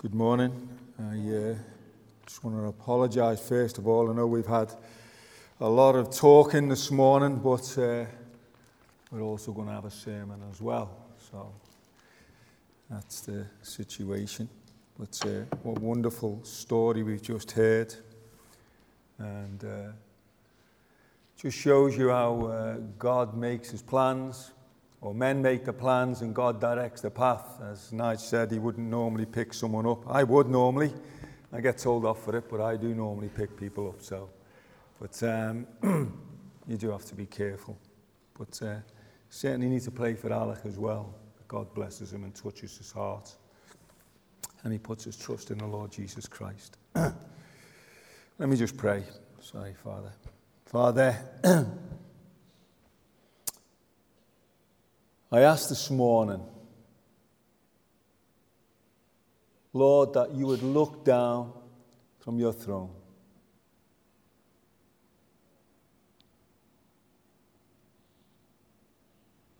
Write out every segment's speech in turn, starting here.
Good morning. I uh, just want to apologise first of all. I know we've had a lot of talking this morning, but uh, we're also going to have a sermon as well. So that's the situation. But uh, what a wonderful story we've just heard. And uh, just shows you how uh, God makes his plans or men make the plans and God directs the path. As Nigel said, he wouldn't normally pick someone up. I would normally. I get told off for it, but I do normally pick people up. So, but um, you do have to be careful. But uh, certainly need to pray for Alec as well. God blesses him and touches his heart, and he puts his trust in the Lord Jesus Christ. Let me just pray. Sorry, Father. Father. I ask this morning, Lord, that you would look down from your throne.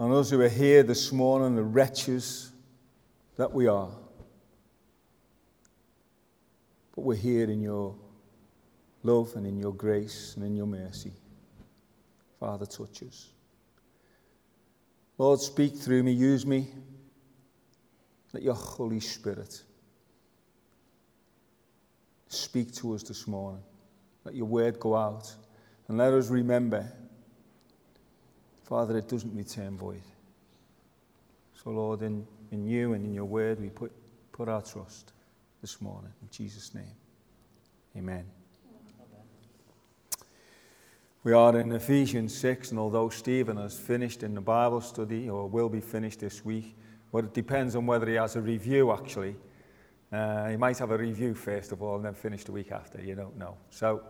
On those who are here this morning, the wretches that we are. But we're here in your love and in your grace and in your mercy. Father, touch us. Lord, speak through me, use me. Let your Holy Spirit speak to us this morning. Let your word go out. And let us remember, Father, it doesn't return void. So, Lord, in, in you and in your word, we put, put our trust this morning. In Jesus' name, amen. We are in Ephesians 6, and although Stephen has finished in the Bible study, or will be finished this week, well, it depends on whether he has a review actually. Uh, he might have a review first of all and then finish the week after, you don't know. So,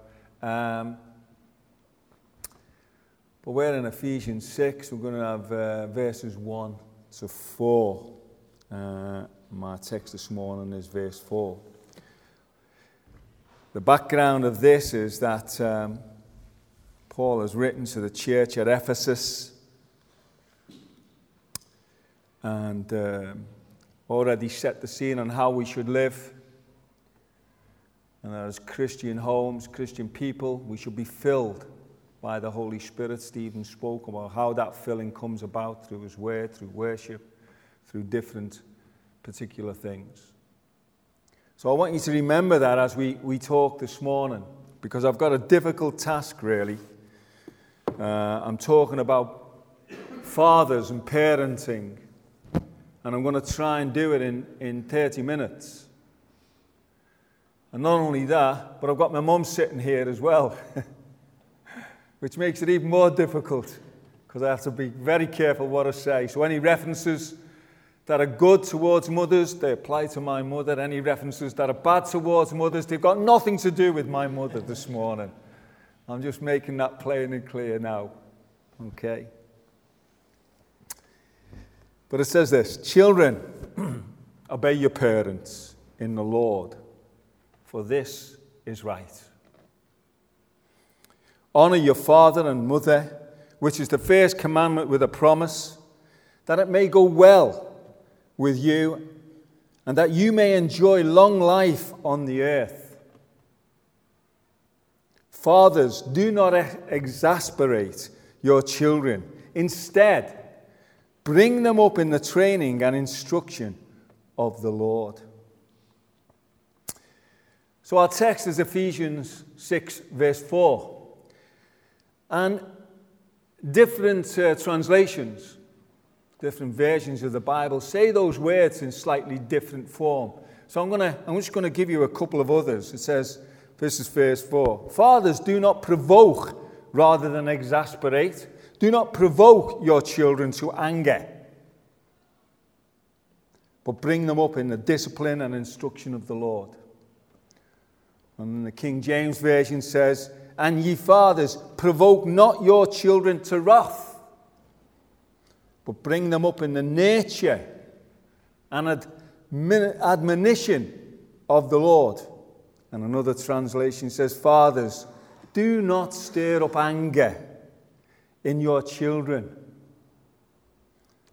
um, but we're in Ephesians 6, we're going to have uh, verses 1 to 4. Uh, my text this morning is verse 4. The background of this is that. Um, Paul has written to the church at Ephesus and um, already set the scene on how we should live. And as Christian homes, Christian people, we should be filled by the Holy Spirit. Stephen spoke about how that filling comes about through his word, through worship, through different particular things. So I want you to remember that as we, we talk this morning, because I've got a difficult task really. Uh, I'm talking about fathers and parenting, and I'm going to try and do it in, in 30 minutes. And not only that, but I've got my mum sitting here as well, which makes it even more difficult because I have to be very careful what I say. So, any references that are good towards mothers, they apply to my mother. Any references that are bad towards mothers, they've got nothing to do with my mother this morning. I'm just making that plain and clear now. Okay? But it says this Children, obey your parents in the Lord, for this is right. Honor your father and mother, which is the first commandment with a promise, that it may go well with you and that you may enjoy long life on the earth. Fathers, do not exasperate your children. Instead, bring them up in the training and instruction of the Lord. So our text is Ephesians 6, verse 4. And different uh, translations, different versions of the Bible say those words in slightly different form. So I'm, gonna, I'm just going to give you a couple of others. It says, this is verse 4. Fathers, do not provoke rather than exasperate. Do not provoke your children to anger, but bring them up in the discipline and instruction of the Lord. And the King James Version says, And ye fathers, provoke not your children to wrath, but bring them up in the nature and admonition of the Lord. And another translation says, Fathers, do not stir up anger in your children,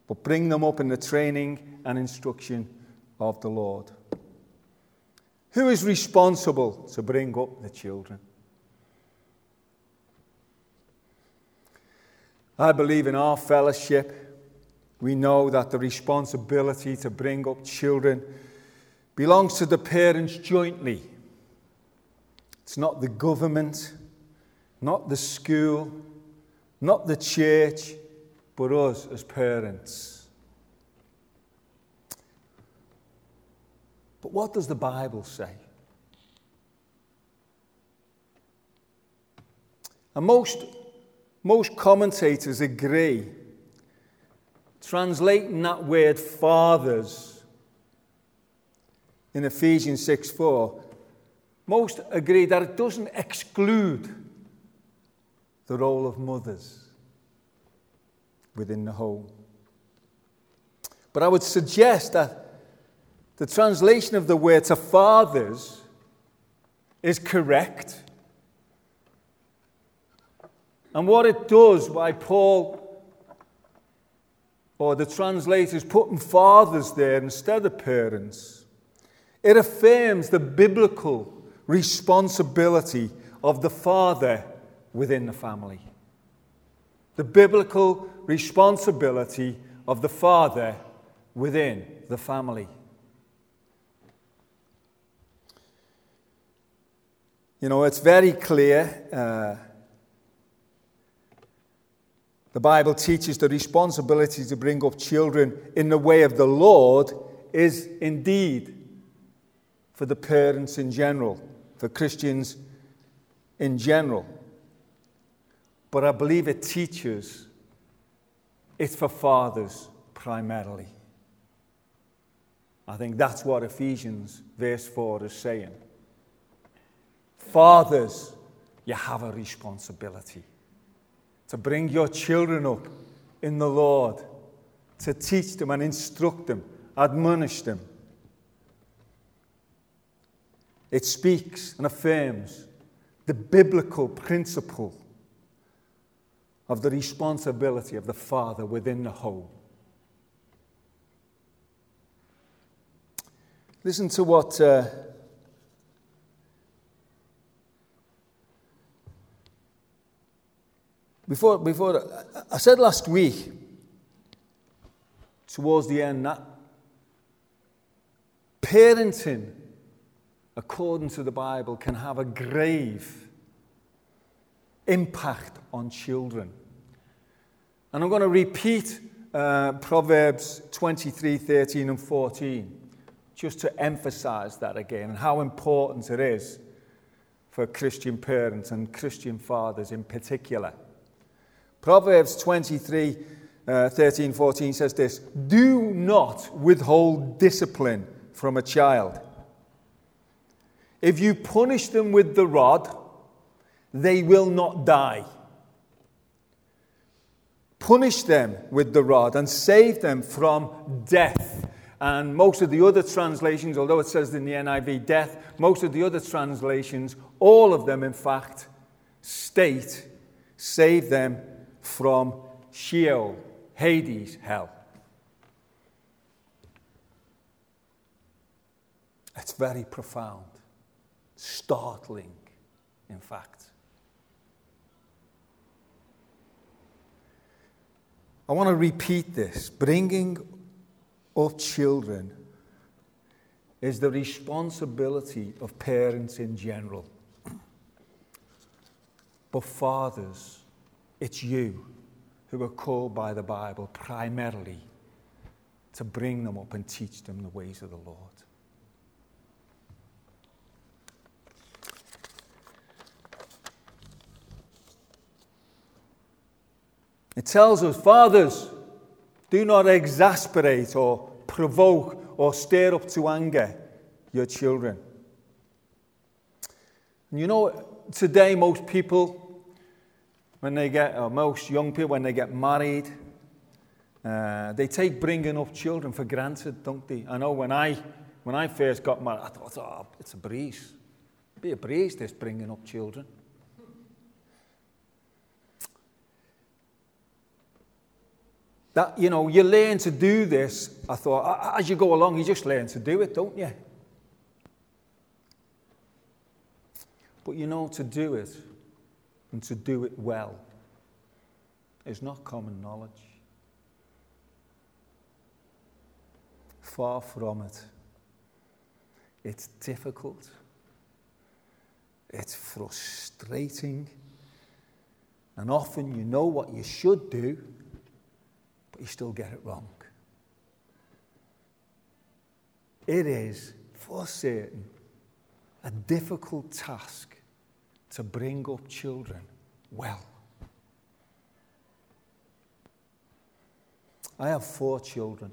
but bring them up in the training and instruction of the Lord. Who is responsible to bring up the children? I believe in our fellowship. We know that the responsibility to bring up children belongs to the parents jointly. It's not the government, not the school, not the church, but us as parents. But what does the Bible say? And most, most commentators agree, translating that word fathers in Ephesians 6 4, most agree that it doesn't exclude the role of mothers within the home. But I would suggest that the translation of the word to fathers is correct. And what it does, why Paul or the translators putting fathers there instead of parents, it affirms the biblical responsibility of the father within the family. The biblical responsibility of the father within the family. You know, it's very clear. Uh, the Bible teaches the responsibility to bring up children in the way of the Lord is indeed for the parents in general, for Christians in general. But I believe it teaches it's for fathers primarily. I think that's what Ephesians verse 4 is saying. Fathers, you have a responsibility to bring your children up in the Lord, to teach them and instruct them, admonish them. It speaks and affirms the biblical principle of the responsibility of the father within the home. Listen to what uh, before, before I said last week, towards the end, that parenting, according to the Bible, can have a grave impact on children. And I'm going to repeat uh, Proverbs 23 13 and 14 just to emphasize that again and how important it is for Christian parents and Christian fathers in particular. Proverbs 23 uh, 13 14 says this Do not withhold discipline from a child. If you punish them with the rod, they will not die. Punish them with the rod and save them from death. And most of the other translations, although it says in the NIV death, most of the other translations, all of them, in fact, state save them from Sheol, Hades, hell. It's very profound, startling, in fact. I want to repeat this. Bringing up children is the responsibility of parents in general. But fathers, it's you who are called by the Bible primarily to bring them up and teach them the ways of the Lord. It tells us, fathers, do not exasperate or provoke or stir up to anger your children. And you know, today, most people, when they get, or most young people, when they get married, uh, they take bringing up children for granted, don't they? I know when I, when I first got married, I thought, oh, it's a breeze. It'd be a breeze, this bringing up children. That, you know, you learn to do this. I thought, as you go along, you just learn to do it, don't you? But you know, to do it and to do it well is not common knowledge. Far from it. It's difficult. It's frustrating. And often you know what you should do, but you still get it wrong. It is, for certain, a difficult task to bring up children well. I have four children.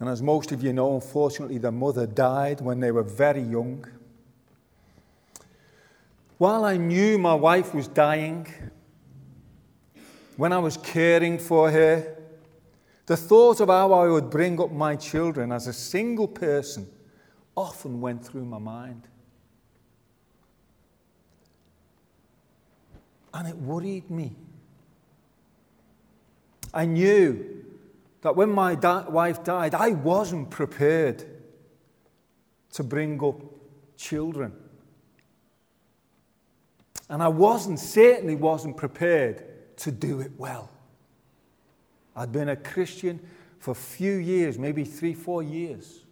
And as most of you know, unfortunately, their mother died when they were very young. While I knew my wife was dying, when I was caring for her, the thought of how I would bring up my children as a single person often went through my mind. And it worried me. I knew that when my da- wife died, I wasn't prepared to bring up children. And I wasn't, certainly wasn't prepared to do it well. I'd been a Christian for a few years, maybe three, four years.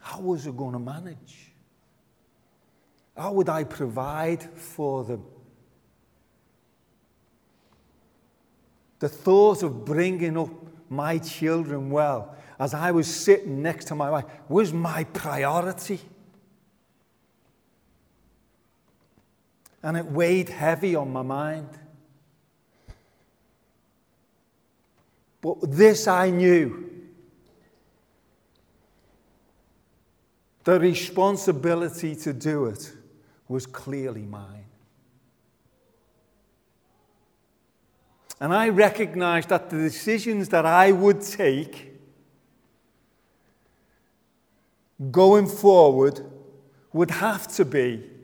How was I going to manage? How would I provide for them? The thought of bringing up my children well as I was sitting next to my wife was my priority. And it weighed heavy on my mind. But this I knew the responsibility to do it was clearly mine. And I recognized that the decisions that I would take going forward would have to be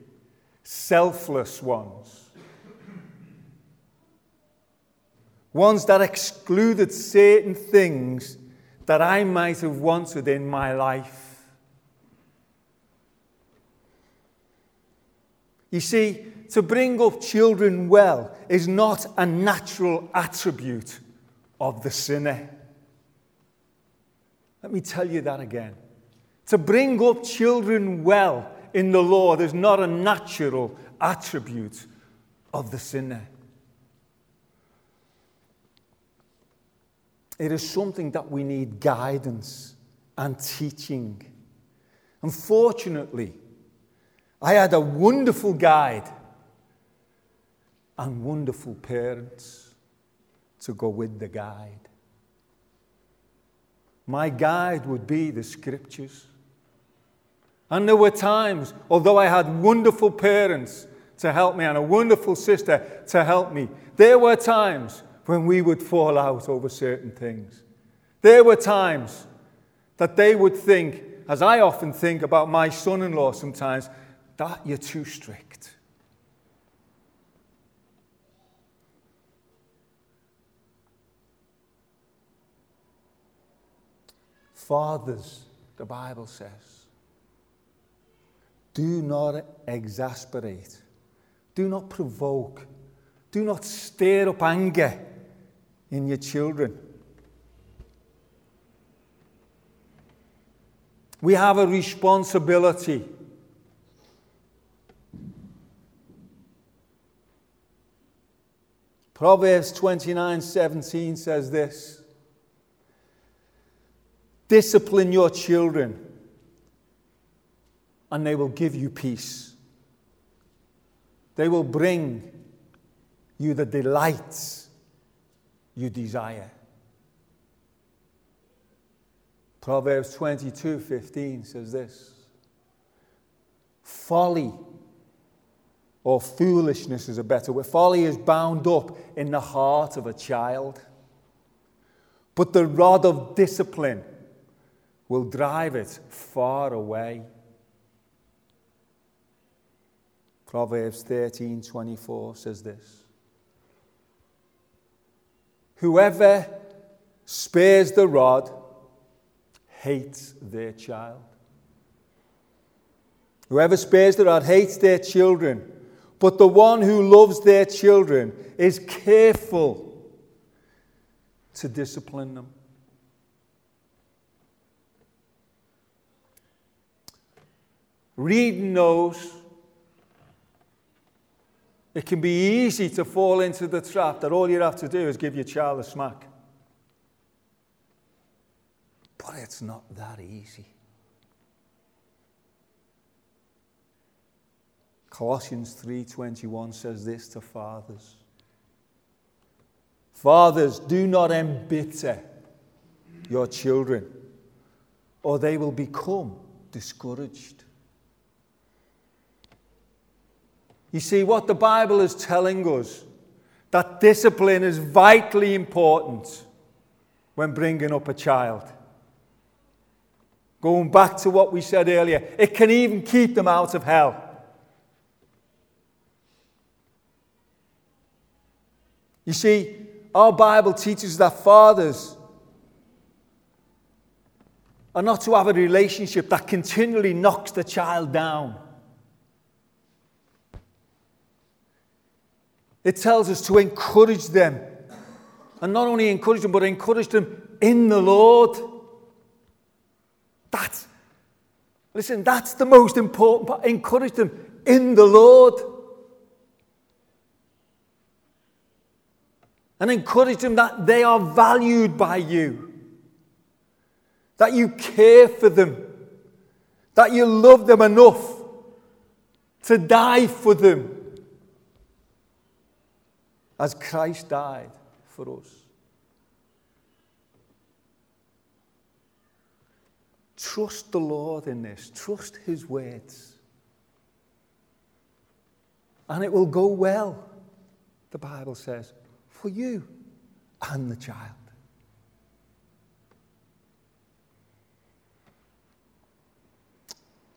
selfless ones. ones that excluded certain things that I might have wanted in my life. You see, to bring up children well is not a natural attribute of the sinner. Let me tell you that again. To bring up children well in the law. There's not a natural attribute of the sinner. It is something that we need guidance and teaching. Unfortunately, I had a wonderful guide and wonderful parents to go with the guide. My guide would be the scriptures. And there were times, although I had wonderful parents to help me and a wonderful sister to help me, there were times when we would fall out over certain things. There were times that they would think, as I often think about my son in law sometimes, that you're too strict. Fathers, the Bible says, do not exasperate, do not provoke, do not stir up anger in your children. We have a responsibility. Proverbs 29 17 says this Discipline your children, and they will give you peace. They will bring you the delights you desire. Proverbs 22 15 says this Folly or foolishness is a better word. Folly is bound up in the heart of a child, but the rod of discipline will drive it far away. Proverbs 13:24 says this Whoever spares the rod hates their child. Whoever spares the rod hates their children, but the one who loves their children is careful to discipline them. Reading those, it can be easy to fall into the trap that all you have to do is give your child a smack. But it's not that easy. Colossians 3:21 says this to fathers. Fathers, do not embitter your children, or they will become discouraged. You see, what the Bible is telling us, that discipline is vitally important when bringing up a child. Going back to what we said earlier, it can even keep them out of hell. You see, our Bible teaches that fathers are not to have a relationship that continually knocks the child down. It tells us to encourage them. And not only encourage them, but encourage them in the Lord. That's, listen, that's the most important part. Encourage them in the Lord. and encourage them that they are valued by you, that you care for them, that you love them enough to die for them as Christ died for us. Trust the Lord in this, trust His words, and it will go well, the Bible says for you and the child.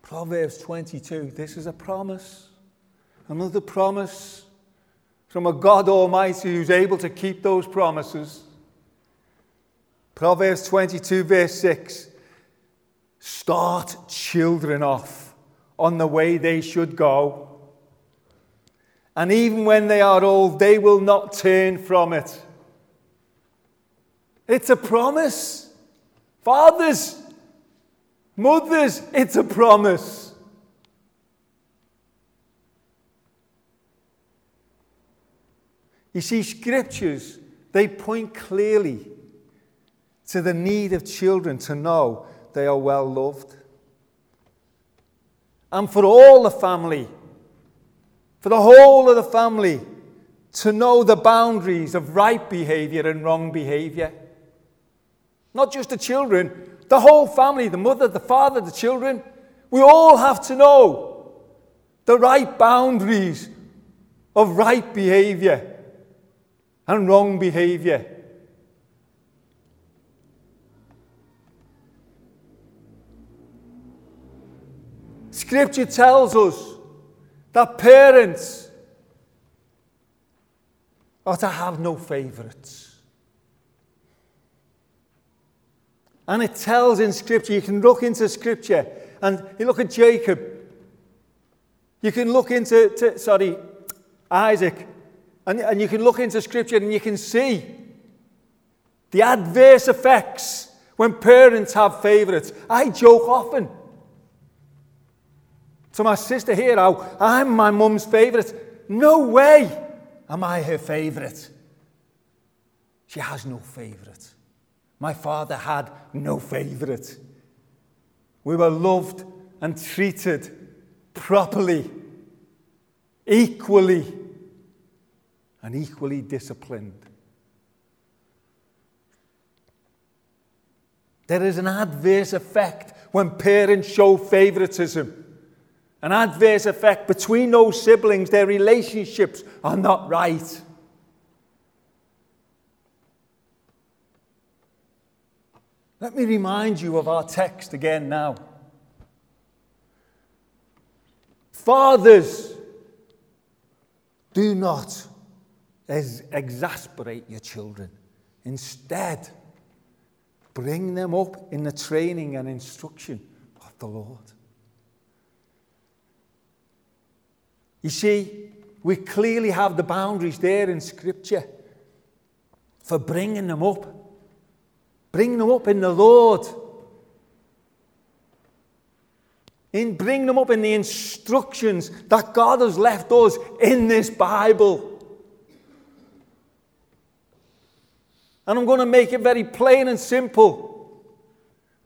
Proverbs 22, this is a promise. Another promise from a God Almighty who's able to keep those promises. Proverbs 22, verse 6 Start children off on the way they should go and even when they are old, they will not turn from it. It's a promise. Fathers, mothers, it's a promise. You see, scriptures, they point clearly to the need of children to know they are well loved. And for all the family, for the whole of the family to know the boundaries of right behavior and wrong behavior. Not just the children, the whole family, the mother, the father, the children. We all have to know the right boundaries of right behavior and wrong behavior. Scripture tells us that parents are to have no favourites. And it tells in Scripture, you can look into Scripture and you look at Jacob. You can look into, to, sorry, Isaac. And, and you can look into Scripture and you can see the adverse effects when parents have favourites. I joke often to my sister here how I'm my mum's favourite. No way am I her favourite. She has no favourite. My father had no favourite. We were loved and treated properly, equally, and equally disciplined. There is an adverse effect when parents show favouritism an adverse effect between those siblings, their relationships are not right. Let me remind you of our text again now. Fathers, do not exasperate your children. Instead, bring them up in the training and instruction of the Lord. You see, we clearly have the boundaries there in Scripture for bringing them up. Bring them up in the Lord. In bring them up in the instructions that God has left us in this Bible. And I'm going to make it very plain and simple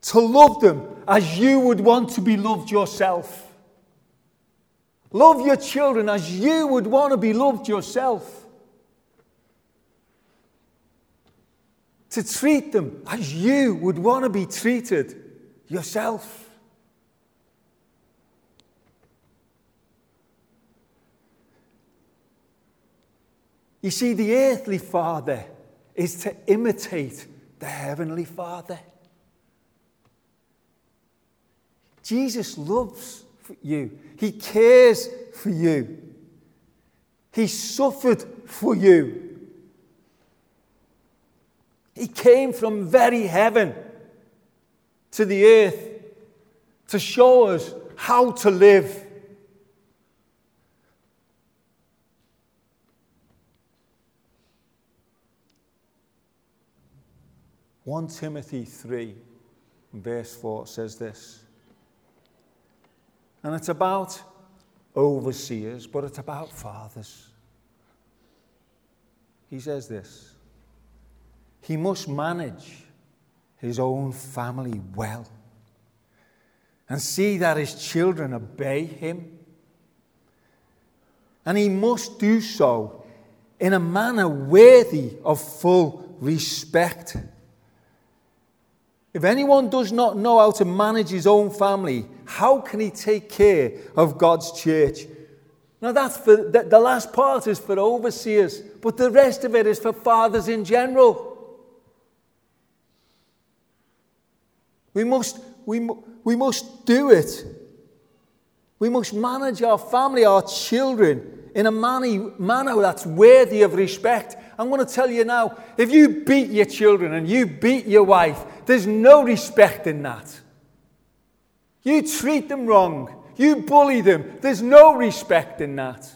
to love them as you would want to be loved yourself. Love your children as you would want to be loved yourself. To treat them as you would want to be treated yourself. You see, the earthly father is to imitate the Heavenly Father. Jesus loves you, He cares for you, He suffered for you. He came from very heaven to the earth to show us how to live. 1 Timothy 3, verse 4 says this. And it's about overseers, but it's about fathers. He says this He must manage his own family well and see that his children obey him. And he must do so in a manner worthy of full respect. If anyone does not know how to manage his own family, how can he take care of God's church? Now, that's for the, the last part is for overseers, but the rest of it is for fathers in general. We must, we, we must do it. We must manage our family, our children, in a manner, manner that's worthy of respect. I'm going to tell you now if you beat your children and you beat your wife, there's no respect in that. You treat them wrong, you bully them, there's no respect in that.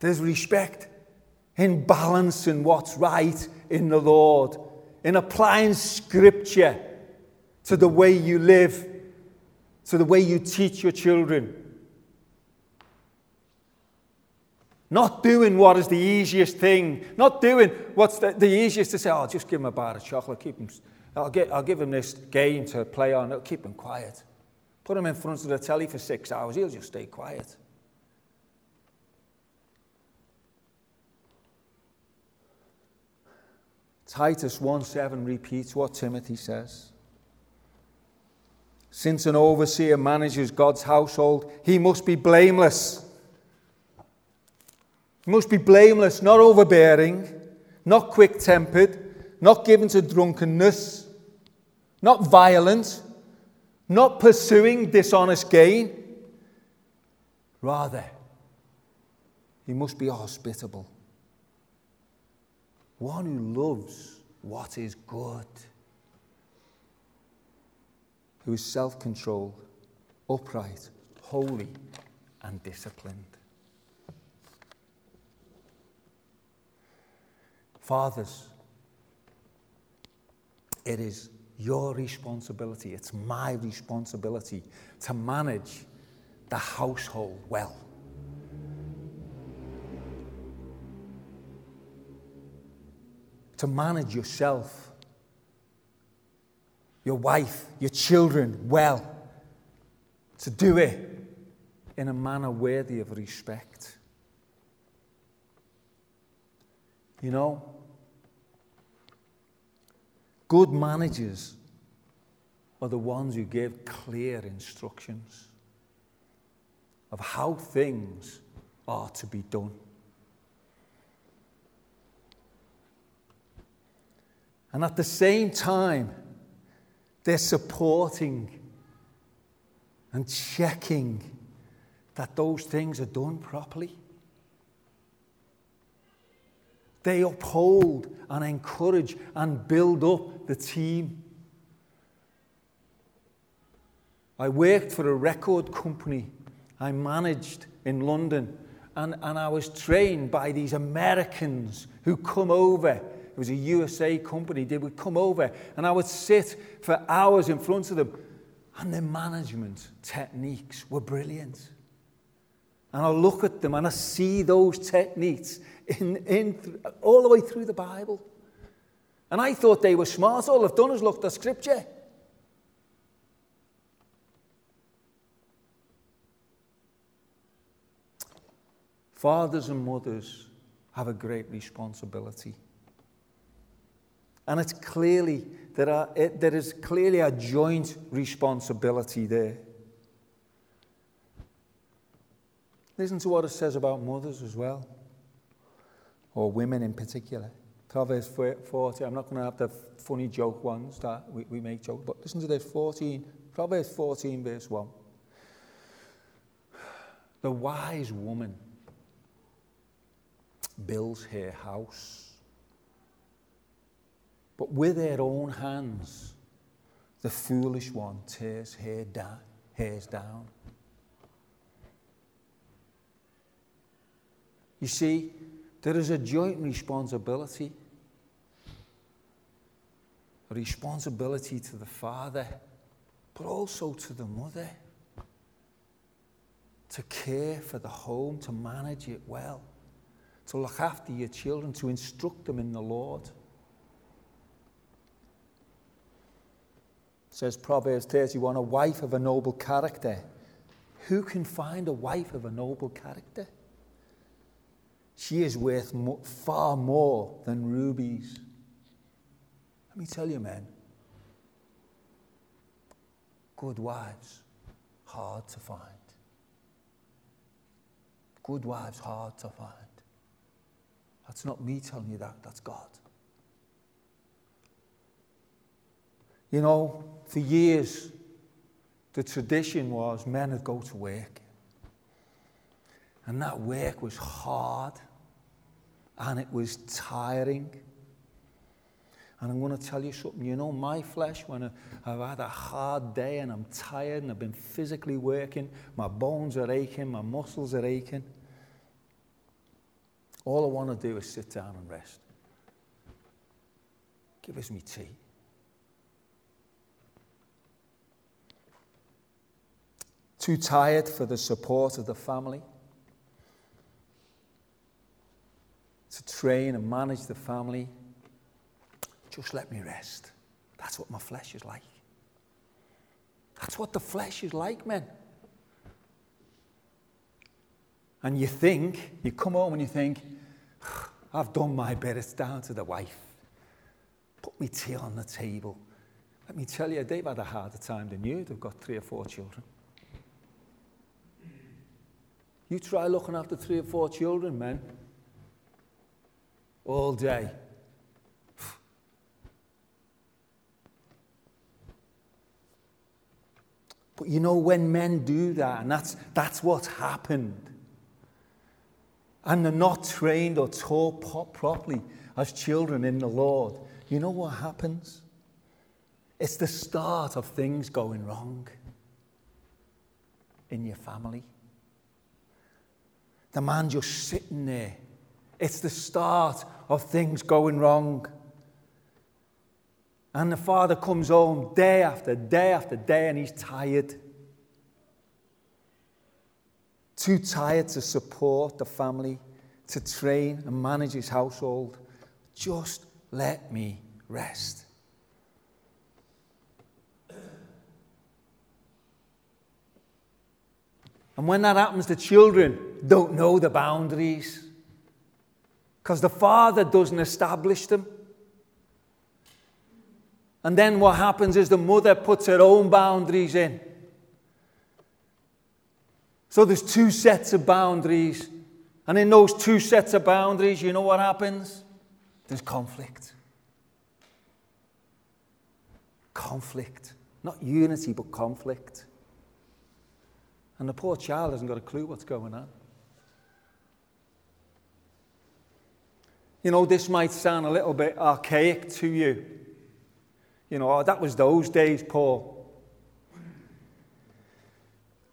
There's respect in balancing what's right in the Lord, in applying scripture to the way you live, to the way you teach your children. Not doing what is the easiest thing. Not doing what's the, the easiest to say, oh, I'll just give him a bar of chocolate, keep him, I'll, get, I'll give him this game to play on, it'll keep him quiet. Put him in front of the telly for six hours, he'll just stay quiet. Titus 1 7 repeats what Timothy says. Since an overseer manages God's household, he must be blameless he must be blameless, not overbearing, not quick tempered, not given to drunkenness, not violent, not pursuing dishonest gain. Rather, he must be hospitable. One who loves what is good, who is self controlled, upright, holy, and disciplined. Fathers, it is your responsibility, it's my responsibility to manage the household well. To manage yourself, your wife, your children well. To do it in a manner worthy of respect. You know, Good managers are the ones who give clear instructions of how things are to be done. And at the same time, they're supporting and checking that those things are done properly. They uphold and encourage and build up the team. I worked for a record company. I managed in London. And, and I was trained by these Americans who come over. It was a USA company. They would come over, and I would sit for hours in front of them. And their management techniques were brilliant. And I look at them and I see those techniques in, in, all the way through the Bible. And I thought they were smart. All I've done is looked at Scripture. Fathers and mothers have a great responsibility. And it's clearly, there, are, it, there is clearly a joint responsibility there. Listen to what it says about mothers as well, or women in particular. Proverbs 40, I'm not going to have the funny joke ones that we, we make jokes, but listen to this 14, Proverbs 14, verse 1. The wise woman builds her house. But with her own hands, the foolish one tears her down, hers down. You see, there is a joint responsibility. A responsibility to the father, but also to the mother. To care for the home, to manage it well to look after your children, to instruct them in the Lord. says Proverbs 31 a wife of a noble character. Who can find a wife of a noble character? She is worth mo- far more than rubies. Let me tell you, men, good wives, hard to find. Good wives, hard to find. That's not me telling you that, that's God. You know, for years, the tradition was men would go to work. And that work was hard and it was tiring. And I'm going to tell you something. You know, my flesh, when I've had a hard day and I'm tired and I've been physically working, my bones are aching, my muscles are aching. All I want to do is sit down and rest. Give us me tea. Too tired for the support of the family. To train and manage the family. Just let me rest. That's what my flesh is like. That's what the flesh is like, men. And you think, you come home and you think, I've done my bit, it's down to the wife. Put me tea on the table. Let me tell you, they've had a harder time than you. They've got three or four children. You try looking after three or four children, men, all day. But you know, when men do that, and that's, that's what's happened, and they're not trained or taught properly as children in the Lord, you know what happens? It's the start of things going wrong in your family. The man just sitting there. It's the start of things going wrong. And the father comes home day after day after day and he's tired. Too tired to support the family, to train and manage his household. Just let me rest. And when that happens, the children don't know the boundaries because the father doesn't establish them. And then what happens is the mother puts her own boundaries in. So there's two sets of boundaries. And in those two sets of boundaries, you know what happens? There's conflict. Conflict. Not unity, but conflict. And the poor child hasn't got a clue what's going on. You know, this might sound a little bit archaic to you. You know, oh, that was those days, Paul.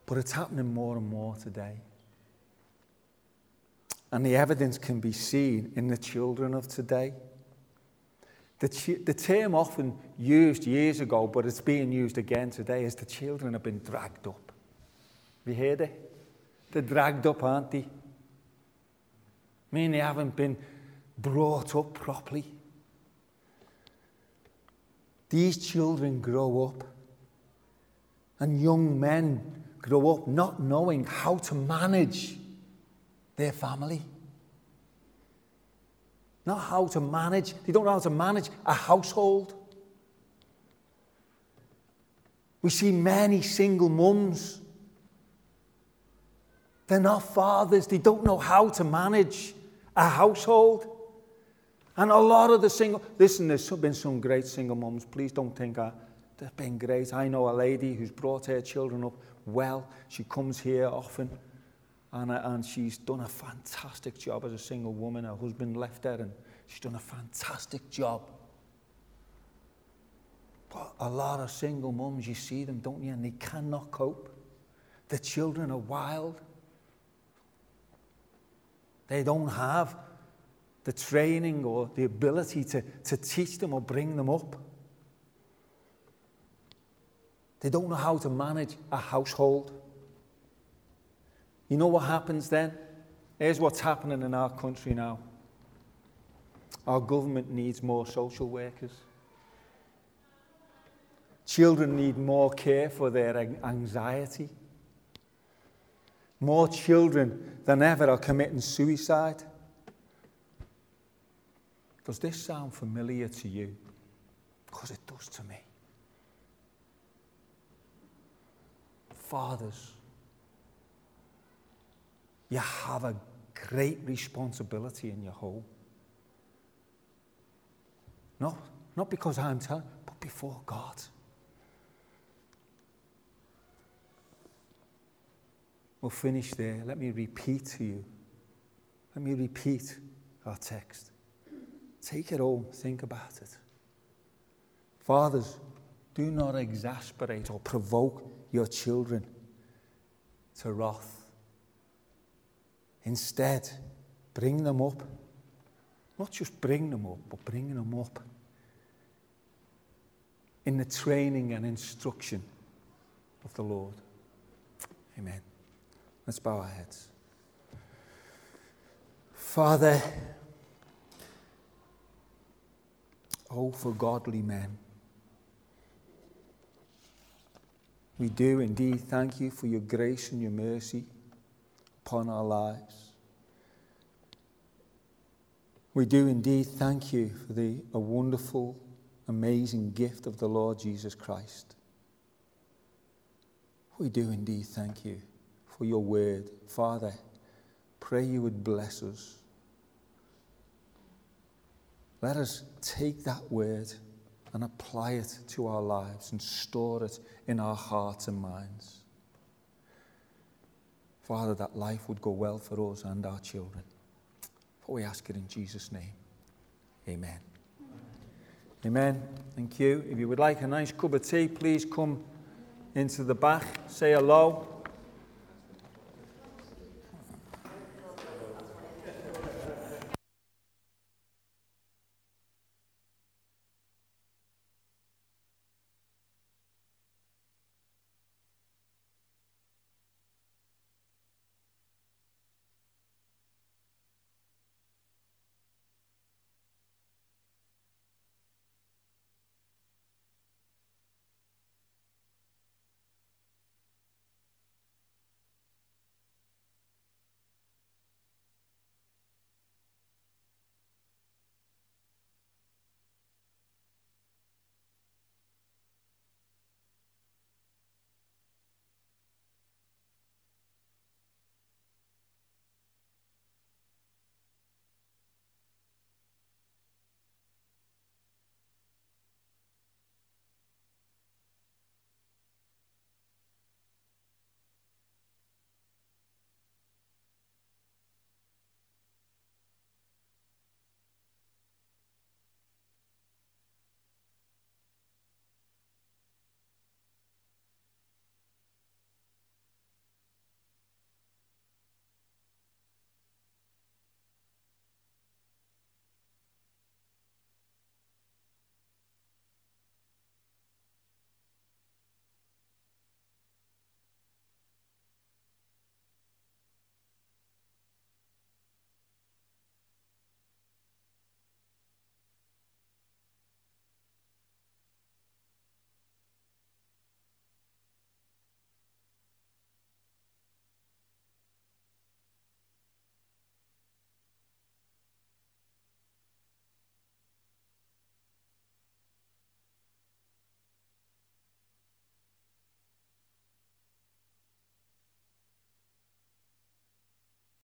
But it's happening more and more today. And the evidence can be seen in the children of today. The, the term often used years ago, but it's being used again today, is the children have been dragged up. Have you heard it? They're dragged up, aren't they? I mean, they haven't been brought up properly. These children grow up, and young men grow up not knowing how to manage their family. Not how to manage, they don't know how to manage a household. We see many single mums. They're not fathers, they don't know how to manage a household. And a lot of the single, listen, there's been some great single mums. Please don't think I, they've been great. I know a lady who's brought her children up well. She comes here often and, and she's done a fantastic job as a single woman. Her husband left her and she's done a fantastic job. But a lot of single mums, you see them, don't you? And they cannot cope. The children are wild. They don't have the training or the ability to, to teach them or bring them up. They don't know how to manage a household. You know what happens then? Here's what's happening in our country now. Our government needs more social workers. Children need more care for their anxiety. More children than ever are committing suicide. Does this sound familiar to you? Because it does to me. Fathers, you have a great responsibility in your home. No, not because I'm telling, but before God. We'll finish there. Let me repeat to you. Let me repeat our text. Take it all, think about it. Fathers, do not exasperate or provoke your children to wrath. Instead, bring them up. Not just bring them up, but bring them up in the training and instruction of the Lord. Amen. Let's bow our heads. Father, Oh, for godly men. We do indeed thank you for your grace and your mercy upon our lives. We do indeed thank you for the a wonderful, amazing gift of the Lord Jesus Christ. We do indeed thank you for your word. Father, pray you would bless us let us take that word and apply it to our lives and store it in our hearts and minds. Father, that life would go well for us and our children. For we ask it in Jesus' name. Amen. Amen. Thank you. If you would like a nice cup of tea, please come into the back. Say hello.